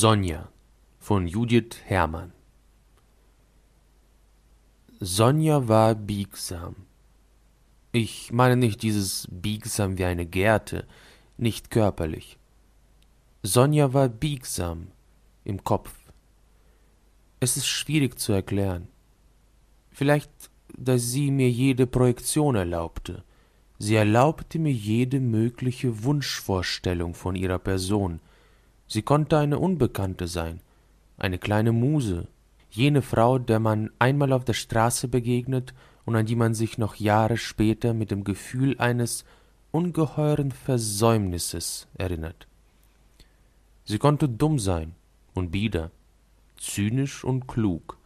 Sonja von Judith Herrmann Sonja war biegsam. Ich meine nicht dieses biegsam wie eine Gerte, nicht körperlich. Sonja war biegsam im Kopf. Es ist schwierig zu erklären. Vielleicht, dass sie mir jede Projektion erlaubte. Sie erlaubte mir jede mögliche Wunschvorstellung von ihrer Person. Sie konnte eine Unbekannte sein, eine kleine Muse, jene Frau, der man einmal auf der Straße begegnet und an die man sich noch Jahre später mit dem Gefühl eines ungeheuren Versäumnisses erinnert. Sie konnte dumm sein und bieder, zynisch und klug.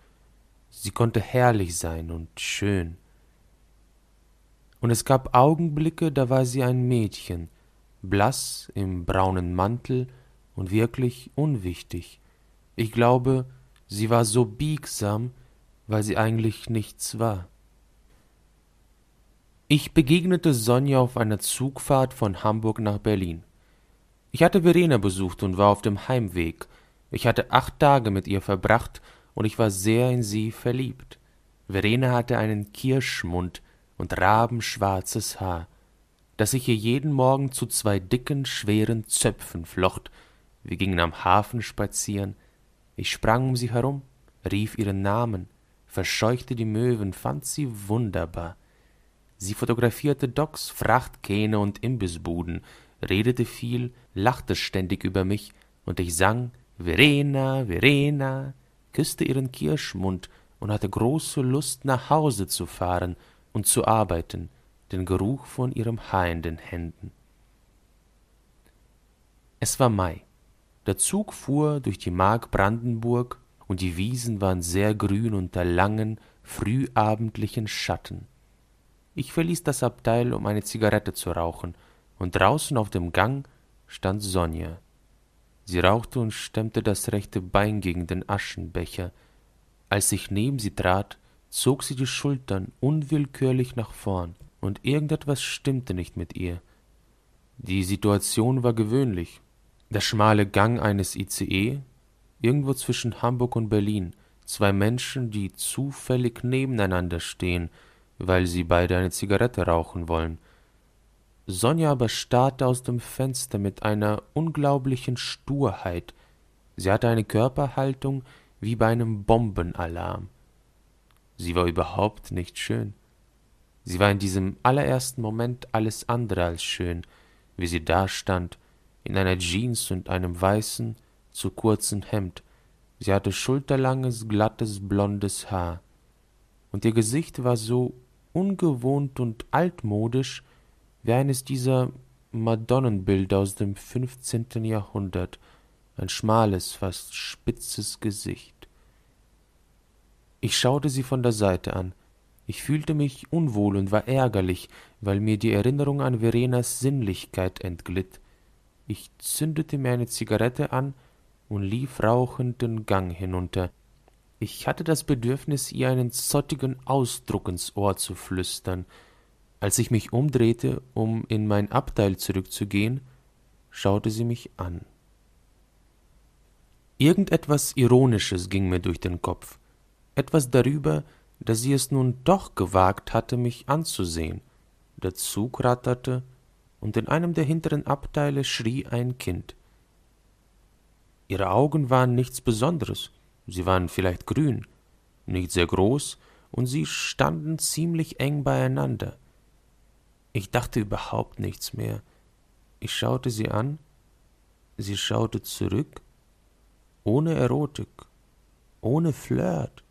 Sie konnte herrlich sein und schön. Und es gab Augenblicke, da war sie ein Mädchen, blass im braunen Mantel und wirklich unwichtig. Ich glaube, sie war so biegsam, weil sie eigentlich nichts war. Ich begegnete Sonja auf einer Zugfahrt von Hamburg nach Berlin. Ich hatte Verena besucht und war auf dem Heimweg. Ich hatte acht Tage mit ihr verbracht und ich war sehr in sie verliebt. Verena hatte einen Kirschmund und rabenschwarzes Haar, das sich ihr jeden Morgen zu zwei dicken, schweren Zöpfen flocht. Wir gingen am Hafen spazieren. Ich sprang um sie herum, rief ihren Namen, verscheuchte die Möwen, fand sie wunderbar. Sie fotografierte Docks, Frachtkähne und Imbissbuden, redete viel, lachte ständig über mich, und ich sang Verena, Verena, küsste ihren Kirschmund und hatte große Lust, nach Hause zu fahren und zu arbeiten, den Geruch von ihrem Haar in den Händen. Es war Mai. Der Zug fuhr durch die Mark Brandenburg, und die Wiesen waren sehr grün unter langen, frühabendlichen Schatten. Ich verließ das Abteil, um eine Zigarette zu rauchen, und draußen auf dem Gang stand Sonja. Sie rauchte und stemmte das rechte Bein gegen den Aschenbecher. Als ich neben sie trat, zog sie die Schultern unwillkürlich nach vorn, und irgendetwas stimmte nicht mit ihr. Die Situation war gewöhnlich. Der schmale Gang eines ICE, irgendwo zwischen Hamburg und Berlin, zwei Menschen, die zufällig nebeneinander stehen, weil sie beide eine Zigarette rauchen wollen. Sonja aber starrte aus dem Fenster mit einer unglaublichen Sturheit. Sie hatte eine Körperhaltung wie bei einem Bombenalarm. Sie war überhaupt nicht schön. Sie war in diesem allerersten Moment alles andere als schön, wie sie dastand, in einer Jeans und einem weißen, zu kurzen Hemd. Sie hatte schulterlanges, glattes, blondes Haar. Und ihr Gesicht war so ungewohnt und altmodisch wie eines dieser Madonnenbilder aus dem fünfzehnten Jahrhundert, ein schmales, fast spitzes Gesicht. Ich schaute sie von der Seite an. Ich fühlte mich unwohl und war ärgerlich, weil mir die Erinnerung an Verenas Sinnlichkeit entglitt. Ich zündete mir eine Zigarette an und lief rauchend den Gang hinunter. Ich hatte das Bedürfnis, ihr einen zottigen Ausdruck ins Ohr zu flüstern. Als ich mich umdrehte, um in mein Abteil zurückzugehen, schaute sie mich an. Irgendetwas Ironisches ging mir durch den Kopf, etwas darüber, dass sie es nun doch gewagt hatte, mich anzusehen. Der Zug ratterte, und in einem der hinteren Abteile schrie ein Kind. Ihre Augen waren nichts Besonderes, Sie waren vielleicht grün, nicht sehr groß, und sie standen ziemlich eng beieinander. Ich dachte überhaupt nichts mehr. Ich schaute sie an, sie schaute zurück, ohne Erotik, ohne Flirt,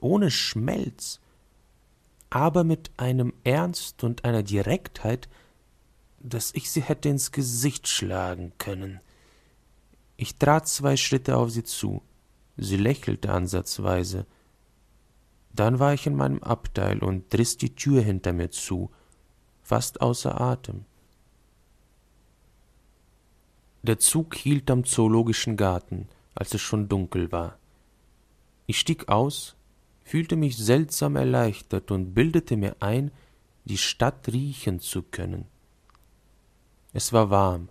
ohne Schmelz, aber mit einem Ernst und einer Direktheit, dass ich sie hätte ins Gesicht schlagen können. Ich trat zwei Schritte auf sie zu. Sie lächelte ansatzweise. Dann war ich in meinem Abteil und riss die Tür hinter mir zu, fast außer Atem. Der Zug hielt am Zoologischen Garten, als es schon dunkel war. Ich stieg aus, fühlte mich seltsam erleichtert und bildete mir ein, die Stadt riechen zu können. Es war warm,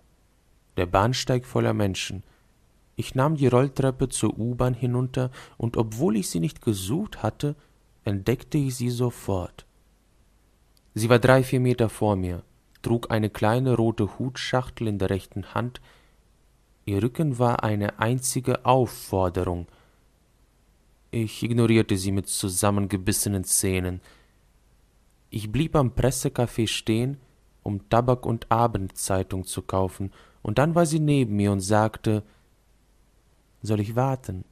der Bahnsteig voller Menschen, Ich nahm die Rolltreppe zur U-Bahn hinunter, und obwohl ich sie nicht gesucht hatte, entdeckte ich sie sofort. Sie war drei, vier Meter vor mir, trug eine kleine rote Hutschachtel in der rechten Hand. Ihr Rücken war eine einzige Aufforderung. Ich ignorierte sie mit zusammengebissenen Zähnen. Ich blieb am Pressecafé stehen, um Tabak und Abendzeitung zu kaufen, und dann war sie neben mir und sagte Soll ich warten?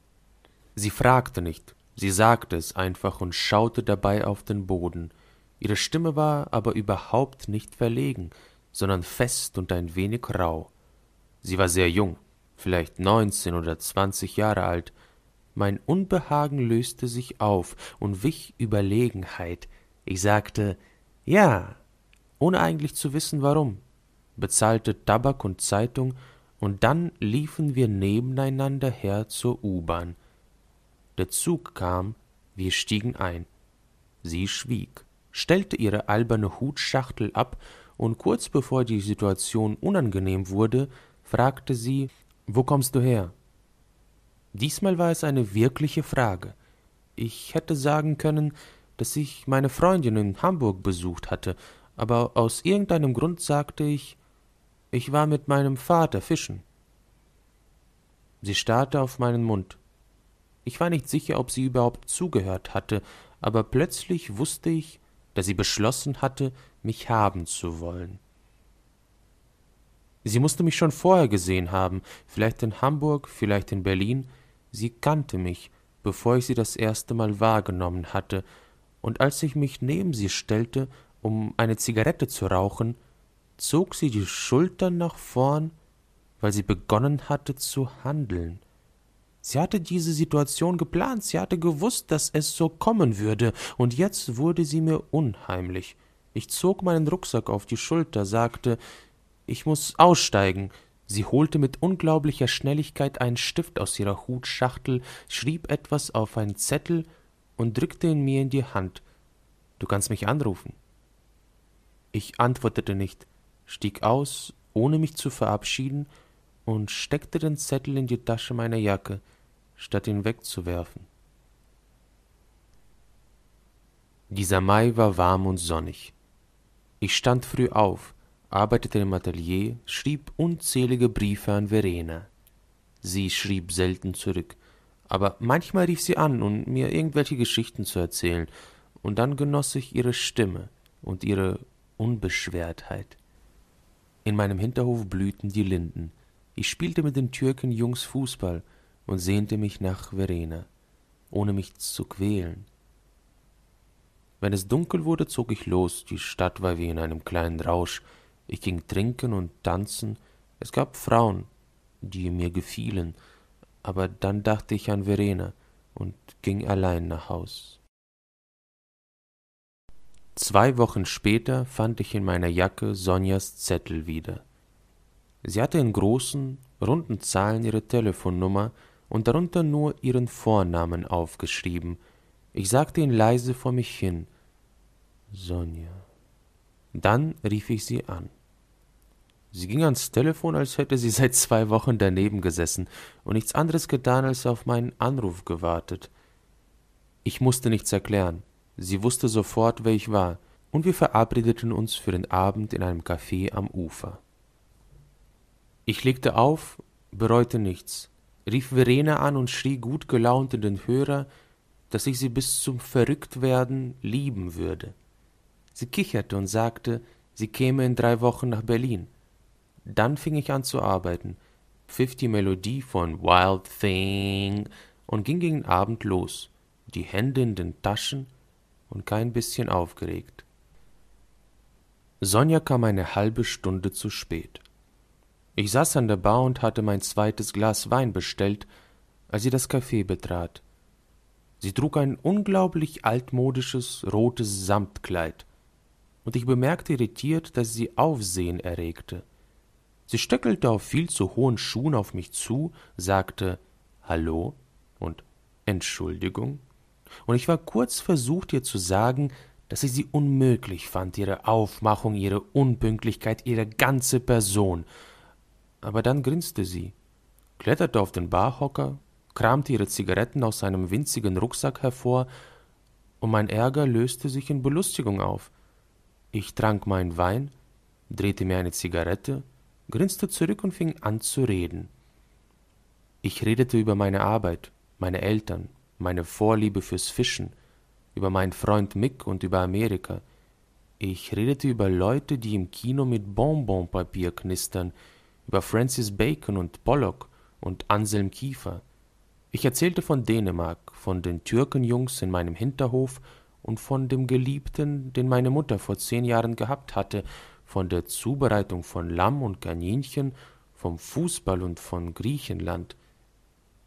Sie fragte nicht, sie sagte es einfach und schaute dabei auf den Boden. Ihre Stimme war aber überhaupt nicht verlegen, sondern fest und ein wenig rau. Sie war sehr jung, vielleicht neunzehn oder zwanzig Jahre alt. Mein Unbehagen löste sich auf und wich Überlegenheit. Ich sagte Ja, ohne eigentlich zu wissen warum, bezahlte Tabak und Zeitung, und dann liefen wir nebeneinander her zur U-Bahn. Der Zug kam, wir stiegen ein. Sie schwieg stellte ihre alberne Hutschachtel ab, und kurz bevor die Situation unangenehm wurde, fragte sie Wo kommst du her? Diesmal war es eine wirkliche Frage. Ich hätte sagen können, dass ich meine Freundin in Hamburg besucht hatte, aber aus irgendeinem Grund sagte ich Ich war mit meinem Vater fischen. Sie starrte auf meinen Mund. Ich war nicht sicher, ob sie überhaupt zugehört hatte, aber plötzlich wusste ich, da sie beschlossen hatte, mich haben zu wollen. Sie musste mich schon vorher gesehen haben, vielleicht in Hamburg, vielleicht in Berlin. Sie kannte mich, bevor ich sie das erste Mal wahrgenommen hatte, und als ich mich neben sie stellte, um eine Zigarette zu rauchen, zog sie die Schultern nach vorn, weil sie begonnen hatte zu handeln. Sie hatte diese Situation geplant, sie hatte gewusst, dass es so kommen würde, und jetzt wurde sie mir unheimlich. Ich zog meinen Rucksack auf die Schulter, sagte, ich muss aussteigen. Sie holte mit unglaublicher Schnelligkeit einen Stift aus ihrer Hutschachtel, schrieb etwas auf einen Zettel und drückte ihn mir in die Hand. Du kannst mich anrufen. Ich antwortete nicht, stieg aus, ohne mich zu verabschieden, und steckte den Zettel in die Tasche meiner Jacke, statt ihn wegzuwerfen. Dieser Mai war warm und sonnig. Ich stand früh auf, arbeitete im Atelier, schrieb unzählige Briefe an Verena. Sie schrieb selten zurück, aber manchmal rief sie an, um mir irgendwelche Geschichten zu erzählen, und dann genoss ich ihre Stimme und ihre Unbeschwertheit. In meinem Hinterhof blühten die Linden, ich spielte mit den Türkenjungs Fußball und sehnte mich nach Verena, ohne mich zu quälen. Wenn es dunkel wurde, zog ich los, die Stadt war wie in einem kleinen Rausch, ich ging trinken und tanzen, es gab Frauen, die mir gefielen, aber dann dachte ich an Verena und ging allein nach Haus. Zwei Wochen später fand ich in meiner Jacke Sonjas Zettel wieder. Sie hatte in großen, runden Zahlen ihre Telefonnummer und darunter nur ihren Vornamen aufgeschrieben. Ich sagte ihn leise vor mich hin. Sonja. Dann rief ich sie an. Sie ging ans Telefon, als hätte sie seit zwei Wochen daneben gesessen und nichts anderes getan, als auf meinen Anruf gewartet. Ich musste nichts erklären. Sie wusste sofort, wer ich war, und wir verabredeten uns für den Abend in einem Café am Ufer. Ich legte auf, bereute nichts, rief Verena an und schrie gut gelaunt in den Hörer, dass ich sie bis zum Verrücktwerden lieben würde. Sie kicherte und sagte, sie käme in drei Wochen nach Berlin. Dann fing ich an zu arbeiten, pfiff die Melodie von Wild Thing und ging gegen Abend los, die Hände in den Taschen und kein bisschen aufgeregt. Sonja kam eine halbe Stunde zu spät. Ich saß an der Bar und hatte mein zweites Glas Wein bestellt, als sie das Café betrat. Sie trug ein unglaublich altmodisches rotes Samtkleid, und ich bemerkte irritiert, dass sie Aufsehen erregte. Sie stöckelte auf viel zu hohen Schuhen auf mich zu, sagte Hallo und Entschuldigung, und ich war kurz versucht, ihr zu sagen, dass ich sie unmöglich fand, ihre Aufmachung, ihre Unpünktlichkeit, ihre ganze Person, aber dann grinste sie, kletterte auf den Barhocker, kramte ihre Zigaretten aus seinem winzigen Rucksack hervor, und mein Ärger löste sich in Belustigung auf. Ich trank meinen Wein, drehte mir eine Zigarette, grinste zurück und fing an zu reden. Ich redete über meine Arbeit, meine Eltern, meine Vorliebe fürs Fischen, über meinen Freund Mick und über Amerika. Ich redete über Leute, die im Kino mit Bonbonpapier knistern, über Francis Bacon und Pollock und Anselm Kiefer. Ich erzählte von Dänemark, von den Türkenjungs in meinem Hinterhof und von dem Geliebten, den meine Mutter vor zehn Jahren gehabt hatte, von der Zubereitung von Lamm und Kaninchen, vom Fußball und von Griechenland.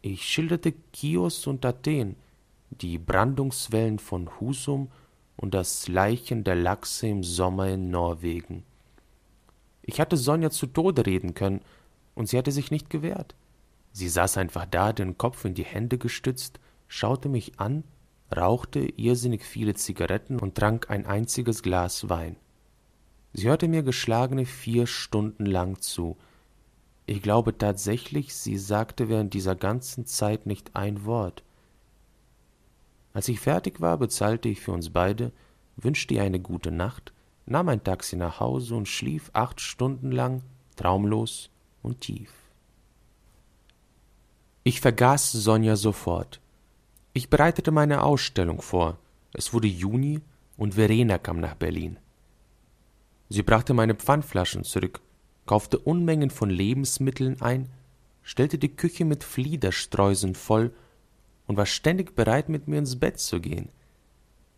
Ich schilderte Chios und Athen, die Brandungswellen von Husum und das Leichen der Lachse im Sommer in Norwegen. Ich hatte Sonja zu Tode reden können, und sie hatte sich nicht gewehrt. Sie saß einfach da, den Kopf in die Hände gestützt, schaute mich an, rauchte irrsinnig viele Zigaretten und trank ein einziges Glas Wein. Sie hörte mir geschlagene vier Stunden lang zu. Ich glaube tatsächlich, sie sagte während dieser ganzen Zeit nicht ein Wort. Als ich fertig war, bezahlte ich für uns beide, wünschte ihr eine gute Nacht, nahm ein Taxi nach Hause und schlief acht Stunden lang, traumlos und tief. Ich vergaß Sonja sofort. Ich bereitete meine Ausstellung vor. Es wurde Juni und Verena kam nach Berlin. Sie brachte meine Pfandflaschen zurück, kaufte Unmengen von Lebensmitteln ein, stellte die Küche mit Fliederstreuseln voll und war ständig bereit, mit mir ins Bett zu gehen.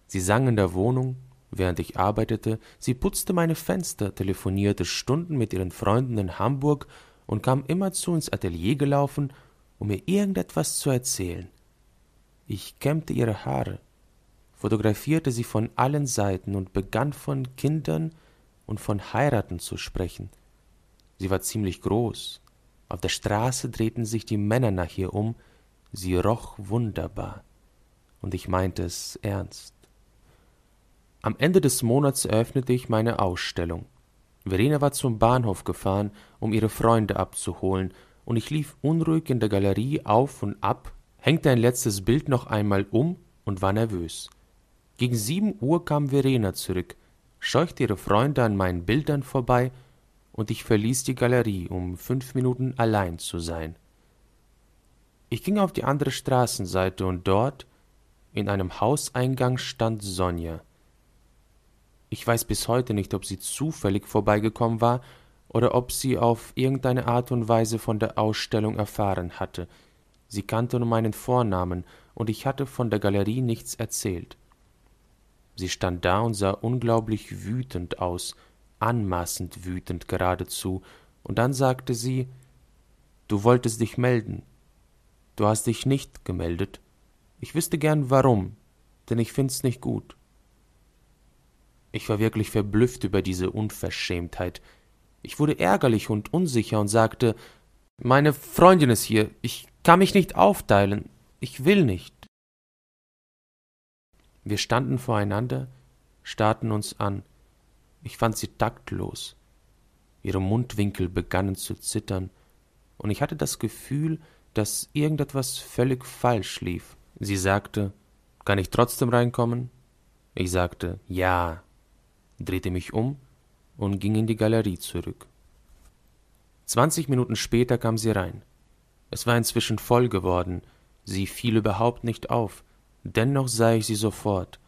Sie sang in der Wohnung, während ich arbeitete, sie putzte meine Fenster, telefonierte Stunden mit ihren Freunden in Hamburg und kam immerzu ins Atelier gelaufen, um mir irgendetwas zu erzählen. Ich kämmte ihre Haare, fotografierte sie von allen Seiten und begann von Kindern und von Heiraten zu sprechen. Sie war ziemlich groß. Auf der Straße drehten sich die Männer nach ihr um, Sie roch wunderbar, und ich meinte es ernst. Am Ende des Monats eröffnete ich meine Ausstellung. Verena war zum Bahnhof gefahren, um ihre Freunde abzuholen, und ich lief unruhig in der Galerie auf und ab, hängte ein letztes Bild noch einmal um und war nervös. Gegen sieben Uhr kam Verena zurück, scheuchte ihre Freunde an meinen Bildern vorbei, und ich verließ die Galerie, um fünf Minuten allein zu sein. Ich ging auf die andere Straßenseite und dort, in einem Hauseingang, stand Sonja. Ich weiß bis heute nicht, ob sie zufällig vorbeigekommen war oder ob sie auf irgendeine Art und Weise von der Ausstellung erfahren hatte. Sie kannte nur meinen Vornamen, und ich hatte von der Galerie nichts erzählt. Sie stand da und sah unglaublich wütend aus, anmaßend wütend geradezu, und dann sagte sie Du wolltest dich melden. Du hast dich nicht gemeldet. Ich wüsste gern warum, denn ich find's nicht gut. Ich war wirklich verblüfft über diese Unverschämtheit. Ich wurde ärgerlich und unsicher und sagte, meine Freundin ist hier, ich kann mich nicht aufteilen, ich will nicht. Wir standen voreinander, starrten uns an. Ich fand sie taktlos. Ihre Mundwinkel begannen zu zittern, und ich hatte das Gefühl, dass irgendetwas völlig falsch lief. Sie sagte, kann ich trotzdem reinkommen? Ich sagte, ja, drehte mich um und ging in die Galerie zurück. Zwanzig Minuten später kam sie rein. Es war inzwischen voll geworden, sie fiel überhaupt nicht auf, dennoch sah ich sie sofort.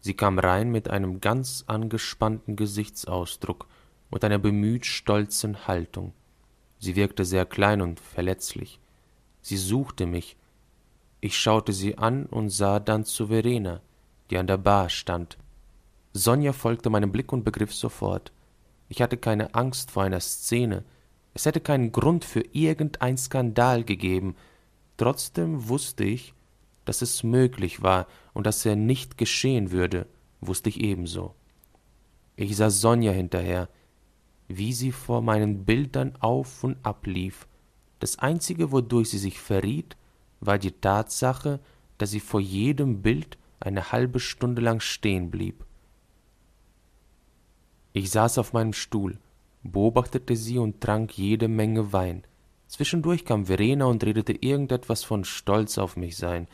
Sie kam rein mit einem ganz angespannten Gesichtsausdruck und einer bemüht stolzen Haltung. Sie wirkte sehr klein und verletzlich. Sie suchte mich. Ich schaute sie an und sah dann zu Verena, die an der Bar stand. Sonja folgte meinem Blick und begriff sofort. Ich hatte keine Angst vor einer Szene. Es hätte keinen Grund für irgendein Skandal gegeben. Trotzdem wusste ich, dass es möglich war und dass er nicht geschehen würde, wusste ich ebenso. Ich sah Sonja hinterher, wie sie vor meinen Bildern auf und ab lief, das Einzige, wodurch sie sich verriet, war die Tatsache, dass sie vor jedem Bild eine halbe Stunde lang stehen blieb. Ich saß auf meinem Stuhl, beobachtete sie und trank jede Menge Wein. Zwischendurch kam Verena und redete irgendetwas von Stolz auf mich sein.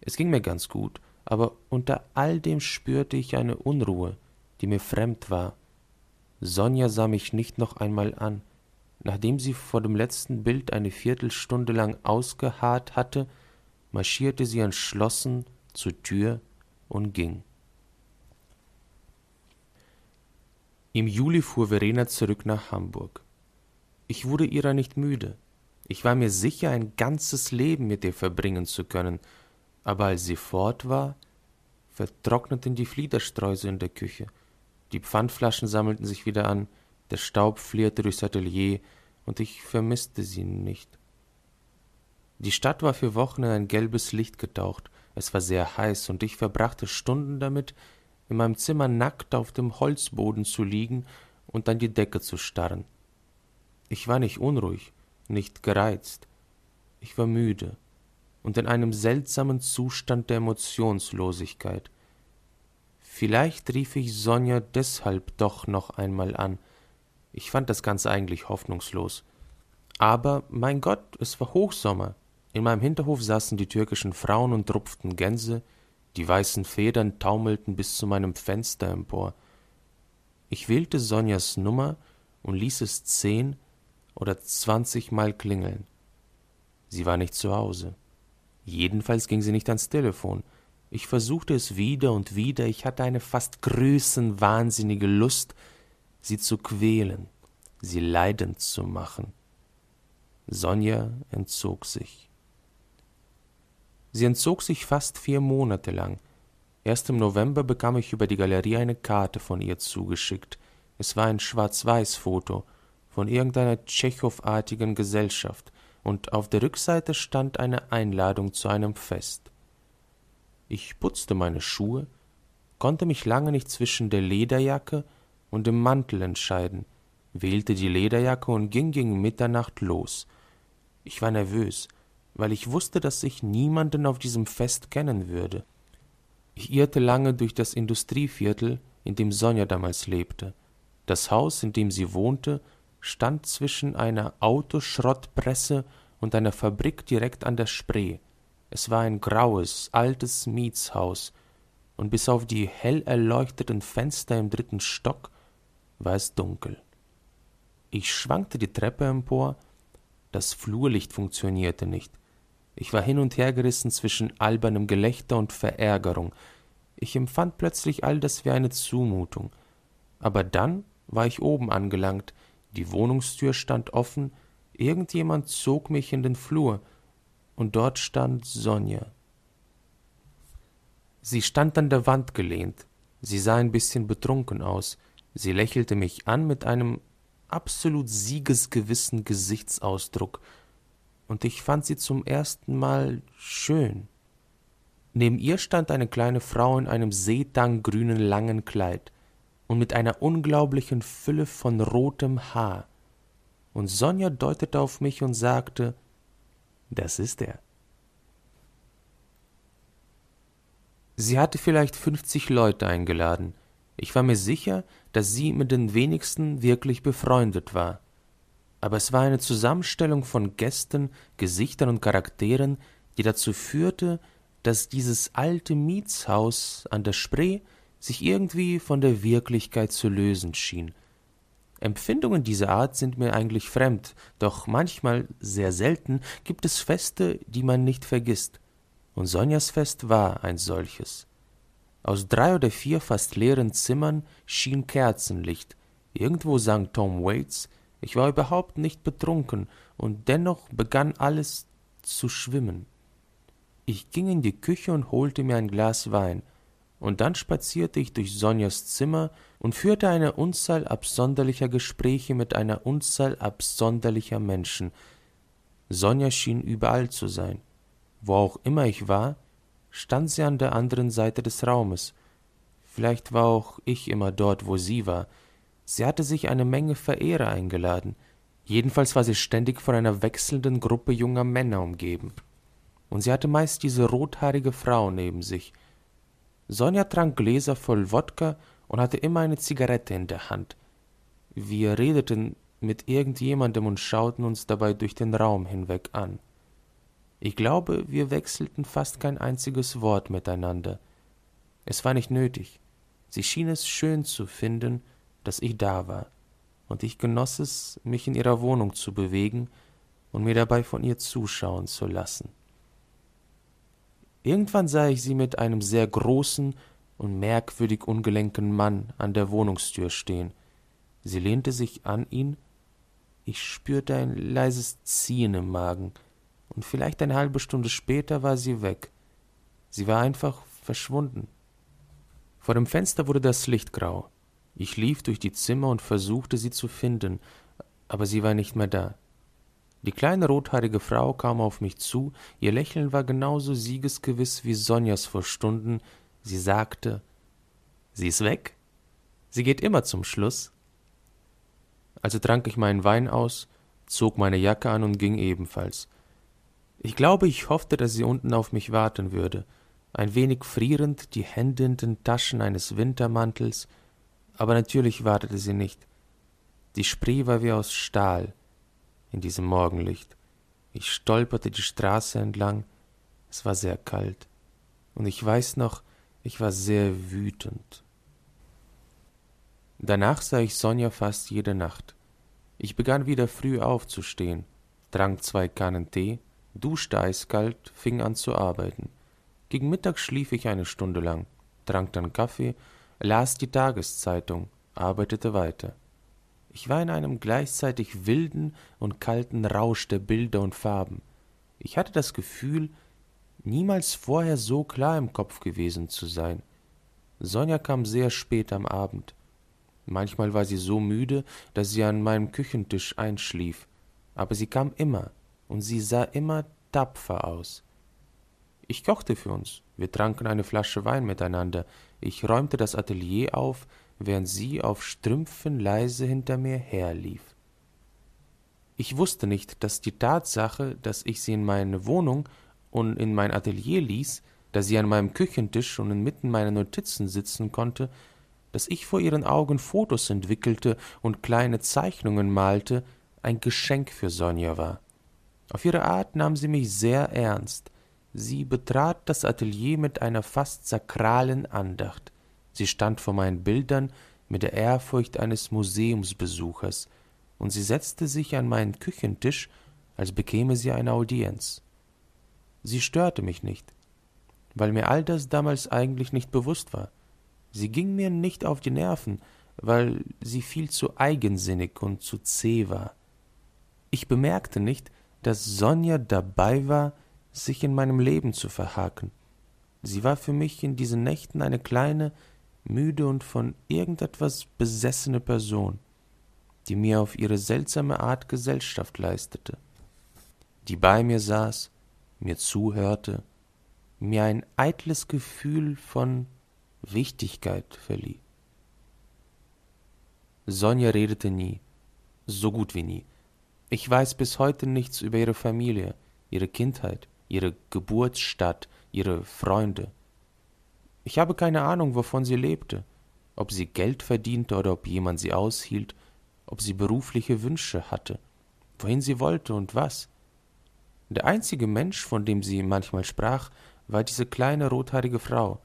Es ging mir ganz gut, aber unter all dem spürte ich eine Unruhe, die mir fremd war. Sonja sah mich nicht noch einmal an. Nachdem sie vor dem letzten Bild eine Viertelstunde lang ausgeharrt hatte, marschierte sie entschlossen zur Tür und ging. Im Juli fuhr Verena zurück nach Hamburg. Ich wurde ihrer nicht müde. Ich war mir sicher, ein ganzes Leben mit ihr verbringen zu können, aber als sie fort war, vertrockneten die Fliedersträuße in der Küche, die Pfandflaschen sammelten sich wieder an, der Staub flirrte durchs Atelier, und ich vermisste sie nicht. Die Stadt war für Wochen in ein gelbes Licht getaucht, es war sehr heiß, und ich verbrachte Stunden damit, in meinem Zimmer nackt auf dem Holzboden zu liegen und an die Decke zu starren. Ich war nicht unruhig, nicht gereizt. Ich war müde und in einem seltsamen Zustand der Emotionslosigkeit. Vielleicht rief ich Sonja deshalb doch noch einmal an. Ich fand das Ganze eigentlich hoffnungslos. Aber, mein Gott, es war Hochsommer. In meinem Hinterhof saßen die türkischen Frauen und rupften Gänse, die weißen Federn taumelten bis zu meinem Fenster empor. Ich wählte Sonjas Nummer und ließ es zehn oder zwanzigmal klingeln. Sie war nicht zu Hause. Jedenfalls ging sie nicht ans Telefon. Ich versuchte es wieder und wieder, ich hatte eine fast größenwahnsinnige Lust, sie zu quälen, sie leidend zu machen. Sonja entzog sich. Sie entzog sich fast vier Monate lang. Erst im November bekam ich über die Galerie eine Karte von ihr zugeschickt. Es war ein Schwarz-Weiß-Foto, von irgendeiner Tschechow-artigen Gesellschaft, und auf der Rückseite stand eine Einladung zu einem Fest. Ich putzte meine Schuhe, konnte mich lange nicht zwischen der Lederjacke und dem Mantel entscheiden, wählte die Lederjacke und ging gegen Mitternacht los. Ich war nervös, weil ich wusste, dass ich niemanden auf diesem Fest kennen würde. Ich irrte lange durch das Industrieviertel, in dem Sonja damals lebte. Das Haus, in dem sie wohnte, stand zwischen einer Autoschrottpresse und einer Fabrik direkt an der Spree. Es war ein graues, altes Mietshaus, und bis auf die hell erleuchteten Fenster im dritten Stock war es dunkel. Ich schwankte die Treppe empor, das Flurlicht funktionierte nicht. Ich war hin und her gerissen zwischen albernem Gelächter und Verärgerung. Ich empfand plötzlich all das wie eine Zumutung. Aber dann war ich oben angelangt, die Wohnungstür stand offen, irgendjemand zog mich in den Flur, und dort stand Sonja. Sie stand an der Wand gelehnt, sie sah ein bisschen betrunken aus, sie lächelte mich an mit einem absolut siegesgewissen Gesichtsausdruck, und ich fand sie zum ersten Mal schön. Neben ihr stand eine kleine Frau in einem seetanggrünen langen Kleid und mit einer unglaublichen Fülle von rotem Haar. Und Sonja deutete auf mich und sagte, das ist er. Sie hatte vielleicht fünfzig Leute eingeladen. Ich war mir sicher, dass sie mit den wenigsten wirklich befreundet war. Aber es war eine Zusammenstellung von Gästen, Gesichtern und Charakteren, die dazu führte, dass dieses alte Mietshaus an der Spree sich irgendwie von der Wirklichkeit zu lösen schien. Empfindungen dieser Art sind mir eigentlich fremd, doch manchmal, sehr selten, gibt es Feste, die man nicht vergisst. Und Sonjas Fest war ein solches. Aus drei oder vier fast leeren Zimmern schien Kerzenlicht. Irgendwo sang Tom Waits, ich war überhaupt nicht betrunken, und dennoch begann alles zu schwimmen. Ich ging in die Küche und holte mir ein Glas Wein und dann spazierte ich durch Sonjas Zimmer und führte eine Unzahl absonderlicher Gespräche mit einer Unzahl absonderlicher Menschen. Sonja schien überall zu sein. Wo auch immer ich war, stand sie an der anderen Seite des Raumes. Vielleicht war auch ich immer dort, wo sie war. Sie hatte sich eine Menge Verehrer eingeladen. Jedenfalls war sie ständig von einer wechselnden Gruppe junger Männer umgeben. Und sie hatte meist diese rothaarige Frau neben sich, Sonja trank Gläser voll Wodka und hatte immer eine Zigarette in der Hand. Wir redeten mit irgendjemandem und schauten uns dabei durch den Raum hinweg an. Ich glaube, wir wechselten fast kein einziges Wort miteinander. Es war nicht nötig. Sie schien es schön zu finden, dass ich da war, und ich genoss es, mich in ihrer Wohnung zu bewegen und mir dabei von ihr zuschauen zu lassen. Irgendwann sah ich sie mit einem sehr großen und merkwürdig ungelenken Mann an der Wohnungstür stehen. Sie lehnte sich an ihn. Ich spürte ein leises Ziehen im Magen, und vielleicht eine halbe Stunde später war sie weg. Sie war einfach verschwunden. Vor dem Fenster wurde das Licht grau. Ich lief durch die Zimmer und versuchte sie zu finden, aber sie war nicht mehr da. Die kleine rothaarige Frau kam auf mich zu, ihr Lächeln war genauso siegesgewiss wie Sonjas vor Stunden. Sie sagte Sie ist weg? Sie geht immer zum Schluss. Also trank ich meinen Wein aus, zog meine Jacke an und ging ebenfalls. Ich glaube, ich hoffte, dass sie unten auf mich warten würde, ein wenig frierend, die Hände in den Taschen eines Wintermantels, aber natürlich wartete sie nicht. Die Spree war wie aus Stahl in diesem Morgenlicht. Ich stolperte die Straße entlang, es war sehr kalt, und ich weiß noch, ich war sehr wütend. Danach sah ich Sonja fast jede Nacht. Ich begann wieder früh aufzustehen, trank zwei Kannen Tee, duschte eiskalt, fing an zu arbeiten. Gegen Mittag schlief ich eine Stunde lang, trank dann Kaffee, las die Tageszeitung, arbeitete weiter. Ich war in einem gleichzeitig wilden und kalten Rausch der Bilder und Farben. Ich hatte das Gefühl, niemals vorher so klar im Kopf gewesen zu sein. Sonja kam sehr spät am Abend. Manchmal war sie so müde, dass sie an meinem Küchentisch einschlief, aber sie kam immer, und sie sah immer tapfer aus. Ich kochte für uns, wir tranken eine Flasche Wein miteinander, ich räumte das Atelier auf, während sie auf Strümpfen leise hinter mir herlief. Ich wusste nicht, dass die Tatsache, dass ich sie in meine Wohnung und in mein Atelier ließ, dass sie an meinem Küchentisch und inmitten meiner Notizen sitzen konnte, dass ich vor ihren Augen Fotos entwickelte und kleine Zeichnungen malte, ein Geschenk für Sonja war. Auf ihre Art nahm sie mich sehr ernst. Sie betrat das Atelier mit einer fast sakralen Andacht. Sie stand vor meinen Bildern mit der Ehrfurcht eines Museumsbesuchers, und sie setzte sich an meinen Küchentisch, als bekäme sie eine Audienz. Sie störte mich nicht, weil mir all das damals eigentlich nicht bewusst war. Sie ging mir nicht auf die Nerven, weil sie viel zu eigensinnig und zu zäh war. Ich bemerkte nicht, dass Sonja dabei war, sich in meinem Leben zu verhaken. Sie war für mich in diesen Nächten eine kleine, müde und von irgendetwas besessene Person, die mir auf ihre seltsame Art Gesellschaft leistete, die bei mir saß, mir zuhörte, mir ein eitles Gefühl von Wichtigkeit verlieh. Sonja redete nie, so gut wie nie. Ich weiß bis heute nichts über ihre Familie, ihre Kindheit, ihre Geburtsstadt, ihre Freunde. Ich habe keine Ahnung, wovon sie lebte, ob sie Geld verdiente oder ob jemand sie aushielt, ob sie berufliche Wünsche hatte, wohin sie wollte und was. Der einzige Mensch, von dem sie manchmal sprach, war diese kleine rothaarige Frau,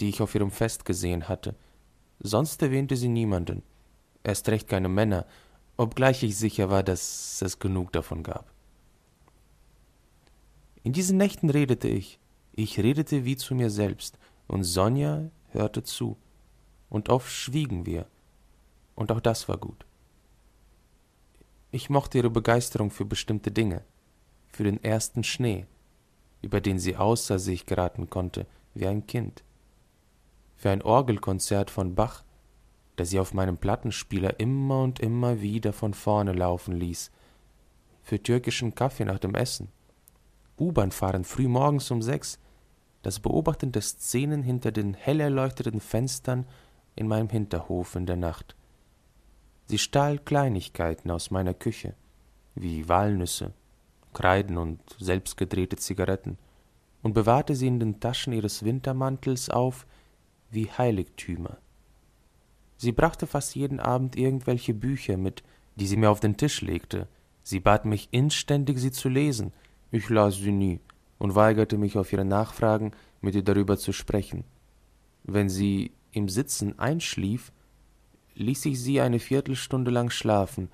die ich auf ihrem Fest gesehen hatte. Sonst erwähnte sie niemanden, erst recht keine Männer, obgleich ich sicher war, dass es genug davon gab. In diesen Nächten redete ich, ich redete wie zu mir selbst, und Sonja hörte zu, und oft schwiegen wir, und auch das war gut. Ich mochte ihre Begeisterung für bestimmte Dinge, für den ersten Schnee, über den sie außer sich geraten konnte, wie ein Kind. Für ein Orgelkonzert von Bach, das sie auf meinem Plattenspieler immer und immer wieder von vorne laufen ließ, für türkischen Kaffee nach dem Essen, U-Bahn-Fahren früh morgens um sechs, das Beobachten der Szenen hinter den hell erleuchteten Fenstern in meinem Hinterhof in der Nacht. Sie stahl Kleinigkeiten aus meiner Küche, wie Walnüsse, Kreiden und selbstgedrehte Zigaretten, und bewahrte sie in den Taschen ihres Wintermantels auf, wie Heiligtümer. Sie brachte fast jeden Abend irgendwelche Bücher mit, die sie mir auf den Tisch legte. Sie bat mich inständig, sie zu lesen. Ich las sie nie und weigerte mich auf ihre Nachfragen, mit ihr darüber zu sprechen. Wenn sie im Sitzen einschlief, ließ ich sie eine Viertelstunde lang schlafen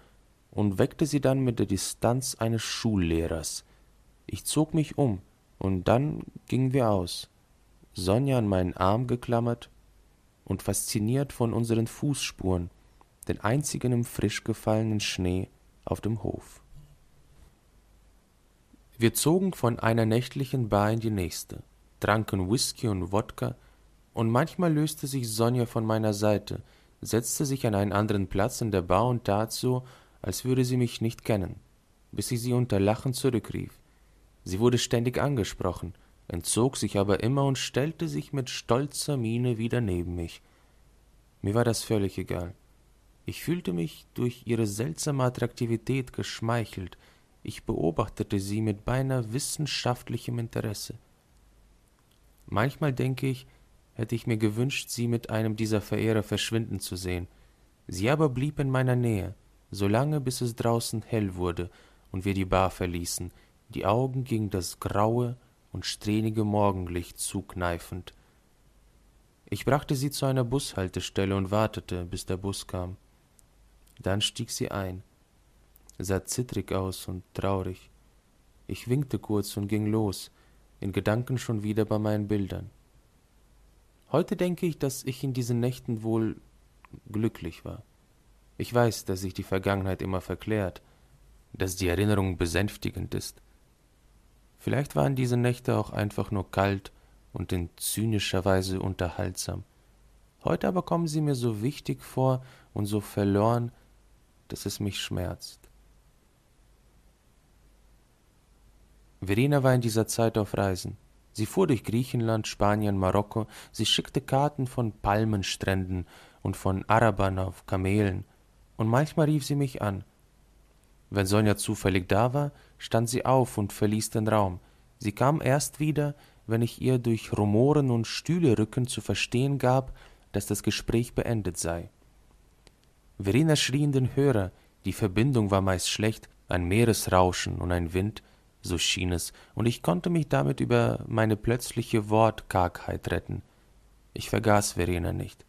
und weckte sie dann mit der Distanz eines Schullehrers. Ich zog mich um, und dann gingen wir aus, Sonja an meinen Arm geklammert und fasziniert von unseren Fußspuren, den einzigen im frisch gefallenen Schnee auf dem Hof. Wir zogen von einer nächtlichen Bar in die nächste, tranken Whisky und Wodka, und manchmal löste sich Sonja von meiner Seite, setzte sich an einen anderen Platz in der Bar und tat so, als würde sie mich nicht kennen, bis ich sie unter Lachen zurückrief. Sie wurde ständig angesprochen, entzog sich aber immer und stellte sich mit stolzer Miene wieder neben mich. Mir war das völlig egal. Ich fühlte mich durch ihre seltsame Attraktivität geschmeichelt, ich beobachtete sie mit beinahe wissenschaftlichem Interesse. Manchmal denke ich, hätte ich mir gewünscht, sie mit einem dieser Verehrer verschwinden zu sehen. Sie aber blieb in meiner Nähe, solange bis es draußen hell wurde und wir die Bar verließen, die Augen gegen das graue und strähnige Morgenlicht zukneifend. Ich brachte sie zu einer Bushaltestelle und wartete, bis der Bus kam. Dann stieg sie ein, sah zittrig aus und traurig. Ich winkte kurz und ging los, in Gedanken schon wieder bei meinen Bildern. Heute denke ich, dass ich in diesen Nächten wohl glücklich war. Ich weiß, dass sich die Vergangenheit immer verklärt, dass die Erinnerung besänftigend ist. Vielleicht waren diese Nächte auch einfach nur kalt und in zynischer Weise unterhaltsam. Heute aber kommen sie mir so wichtig vor und so verloren, dass es mich schmerzt. Verena war in dieser Zeit auf Reisen. Sie fuhr durch Griechenland, Spanien, Marokko, sie schickte Karten von Palmenstränden und von Arabern auf Kamelen, und manchmal rief sie mich an. Wenn Sonja zufällig da war, stand sie auf und verließ den Raum. Sie kam erst wieder, wenn ich ihr durch Rumoren und Stühlerücken zu verstehen gab, dass das Gespräch beendet sei. Verena schrie in den Hörer, die Verbindung war meist schlecht, ein Meeresrauschen und ein Wind, so schien es, und ich konnte mich damit über meine plötzliche Wortkargheit retten. Ich vergaß Verena nicht.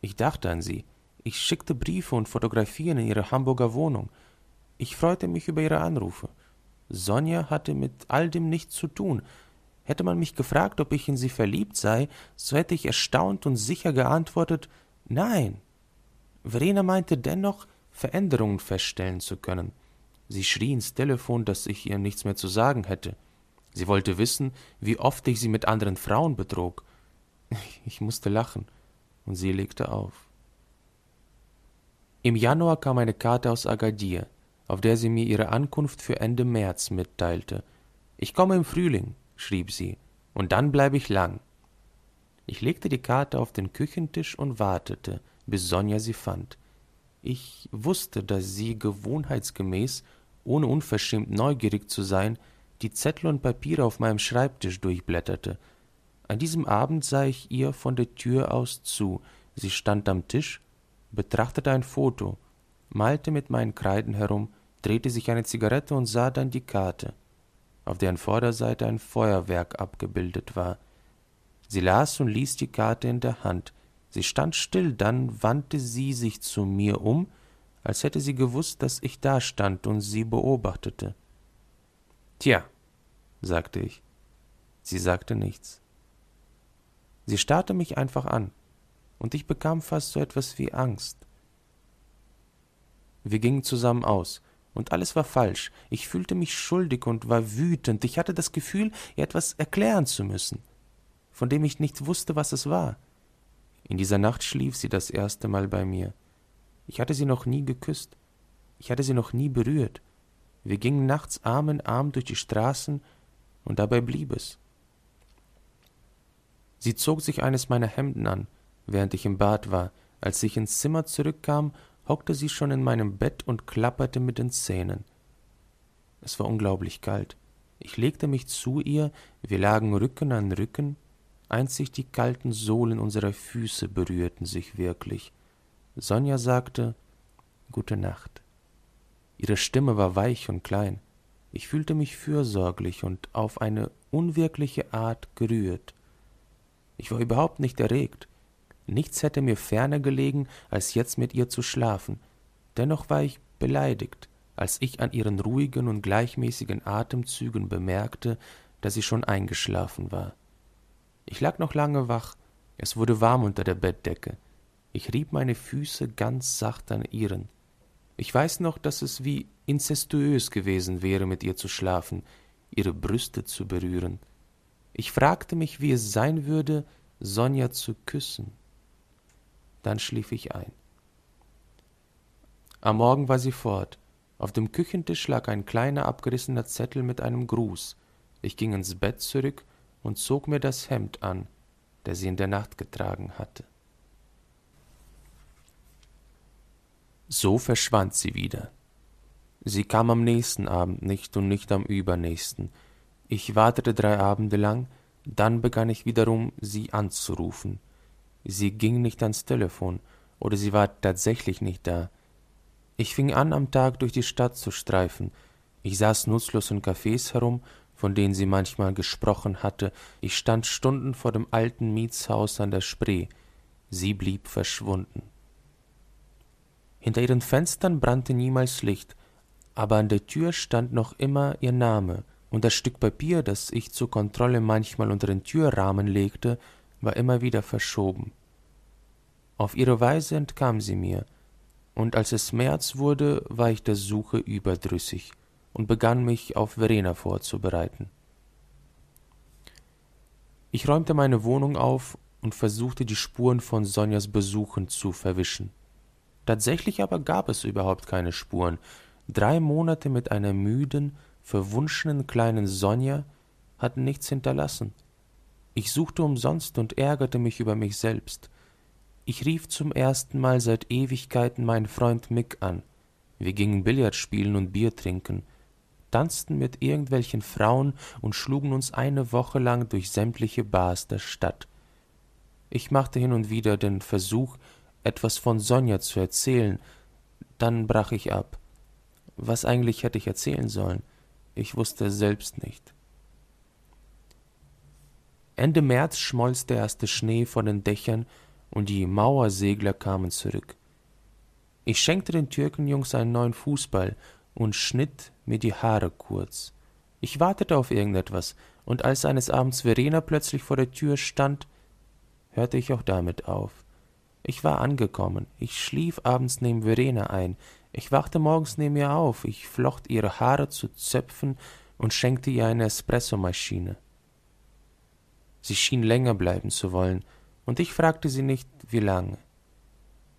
Ich dachte an sie. Ich schickte Briefe und Fotografien in ihre Hamburger Wohnung. Ich freute mich über ihre Anrufe. Sonja hatte mit all dem nichts zu tun. Hätte man mich gefragt, ob ich in sie verliebt sei, so hätte ich erstaunt und sicher geantwortet Nein. Verena meinte dennoch, Veränderungen feststellen zu können. Sie schrie ins Telefon, dass ich ihr nichts mehr zu sagen hätte. Sie wollte wissen, wie oft ich sie mit anderen Frauen betrog. Ich musste lachen, und sie legte auf. Im Januar kam eine Karte aus Agadir, auf der sie mir ihre Ankunft für Ende März mitteilte. Ich komme im Frühling, schrieb sie, und dann bleibe ich lang. Ich legte die Karte auf den Küchentisch und wartete, bis Sonja sie fand. Ich wusste, dass sie gewohnheitsgemäß ohne unverschämt neugierig zu sein, die Zettel und Papiere auf meinem Schreibtisch durchblätterte. An diesem Abend sah ich ihr von der Tür aus zu. Sie stand am Tisch, betrachtete ein Foto, malte mit meinen Kreiden herum, drehte sich eine Zigarette und sah dann die Karte, auf deren Vorderseite ein Feuerwerk abgebildet war. Sie las und ließ die Karte in der Hand. Sie stand still, dann wandte sie sich zu mir um als hätte sie gewusst, dass ich dastand und sie beobachtete. Tja, sagte ich. Sie sagte nichts. Sie starrte mich einfach an, und ich bekam fast so etwas wie Angst. Wir gingen zusammen aus, und alles war falsch. Ich fühlte mich schuldig und war wütend. Ich hatte das Gefühl, ihr etwas erklären zu müssen, von dem ich nicht wusste, was es war. In dieser Nacht schlief sie das erste Mal bei mir. Ich hatte sie noch nie geküsst. Ich hatte sie noch nie berührt. Wir gingen nachts Arm in Arm durch die Straßen, und dabei blieb es. Sie zog sich eines meiner Hemden an, während ich im Bad war. Als ich ins Zimmer zurückkam, hockte sie schon in meinem Bett und klapperte mit den Zähnen. Es war unglaublich kalt. Ich legte mich zu ihr, wir lagen Rücken an Rücken, einzig die kalten Sohlen unserer Füße berührten sich wirklich. Sonja sagte Gute Nacht. Ihre Stimme war weich und klein. Ich fühlte mich fürsorglich und auf eine unwirkliche Art gerührt. Ich war überhaupt nicht erregt. Nichts hätte mir ferner gelegen, als jetzt mit ihr zu schlafen. Dennoch war ich beleidigt, als ich an ihren ruhigen und gleichmäßigen Atemzügen bemerkte, dass sie schon eingeschlafen war. Ich lag noch lange wach, es wurde warm unter der Bettdecke. Ich rieb meine Füße ganz sacht an ihren. Ich weiß noch, dass es wie incestuös gewesen wäre, mit ihr zu schlafen, ihre Brüste zu berühren. Ich fragte mich, wie es sein würde, Sonja zu küssen. Dann schlief ich ein. Am Morgen war sie fort. Auf dem Küchentisch lag ein kleiner abgerissener Zettel mit einem Gruß. Ich ging ins Bett zurück und zog mir das Hemd an, der sie in der Nacht getragen hatte. So verschwand sie wieder. Sie kam am nächsten Abend nicht und nicht am übernächsten. Ich wartete drei Abende lang, dann begann ich wiederum, sie anzurufen. Sie ging nicht ans Telefon, oder sie war tatsächlich nicht da. Ich fing an, am Tag durch die Stadt zu streifen. Ich saß nutzlos in Cafés herum, von denen sie manchmal gesprochen hatte. Ich stand Stunden vor dem alten Mietshaus an der Spree. Sie blieb verschwunden. Hinter ihren Fenstern brannte niemals Licht, aber an der Tür stand noch immer ihr Name, und das Stück Papier, das ich zur Kontrolle manchmal unter den Türrahmen legte, war immer wieder verschoben. Auf ihre Weise entkam sie mir, und als es März wurde, war ich der Suche überdrüssig und begann mich auf Verena vorzubereiten. Ich räumte meine Wohnung auf und versuchte die Spuren von Sonjas Besuchen zu verwischen. Tatsächlich aber gab es überhaupt keine Spuren. Drei Monate mit einer müden, verwunschenen kleinen Sonja hatten nichts hinterlassen. Ich suchte umsonst und ärgerte mich über mich selbst. Ich rief zum ersten Mal seit Ewigkeiten meinen Freund Mick an. Wir gingen Billard spielen und Bier trinken, tanzten mit irgendwelchen Frauen und schlugen uns eine Woche lang durch sämtliche Bars der Stadt. Ich machte hin und wieder den Versuch, etwas von Sonja zu erzählen, dann brach ich ab. Was eigentlich hätte ich erzählen sollen? Ich wusste selbst nicht. Ende März schmolz der erste Schnee von den Dächern und die Mauersegler kamen zurück. Ich schenkte den Türkenjungs einen neuen Fußball und schnitt mir die Haare kurz. Ich wartete auf irgendetwas, und als eines Abends Verena plötzlich vor der Tür stand, hörte ich auch damit auf. Ich war angekommen. Ich schlief abends neben Verena ein. Ich wachte morgens neben ihr auf. Ich flocht ihre Haare zu Zöpfen und schenkte ihr eine Espressomaschine. Sie schien länger bleiben zu wollen, und ich fragte sie nicht, wie lange.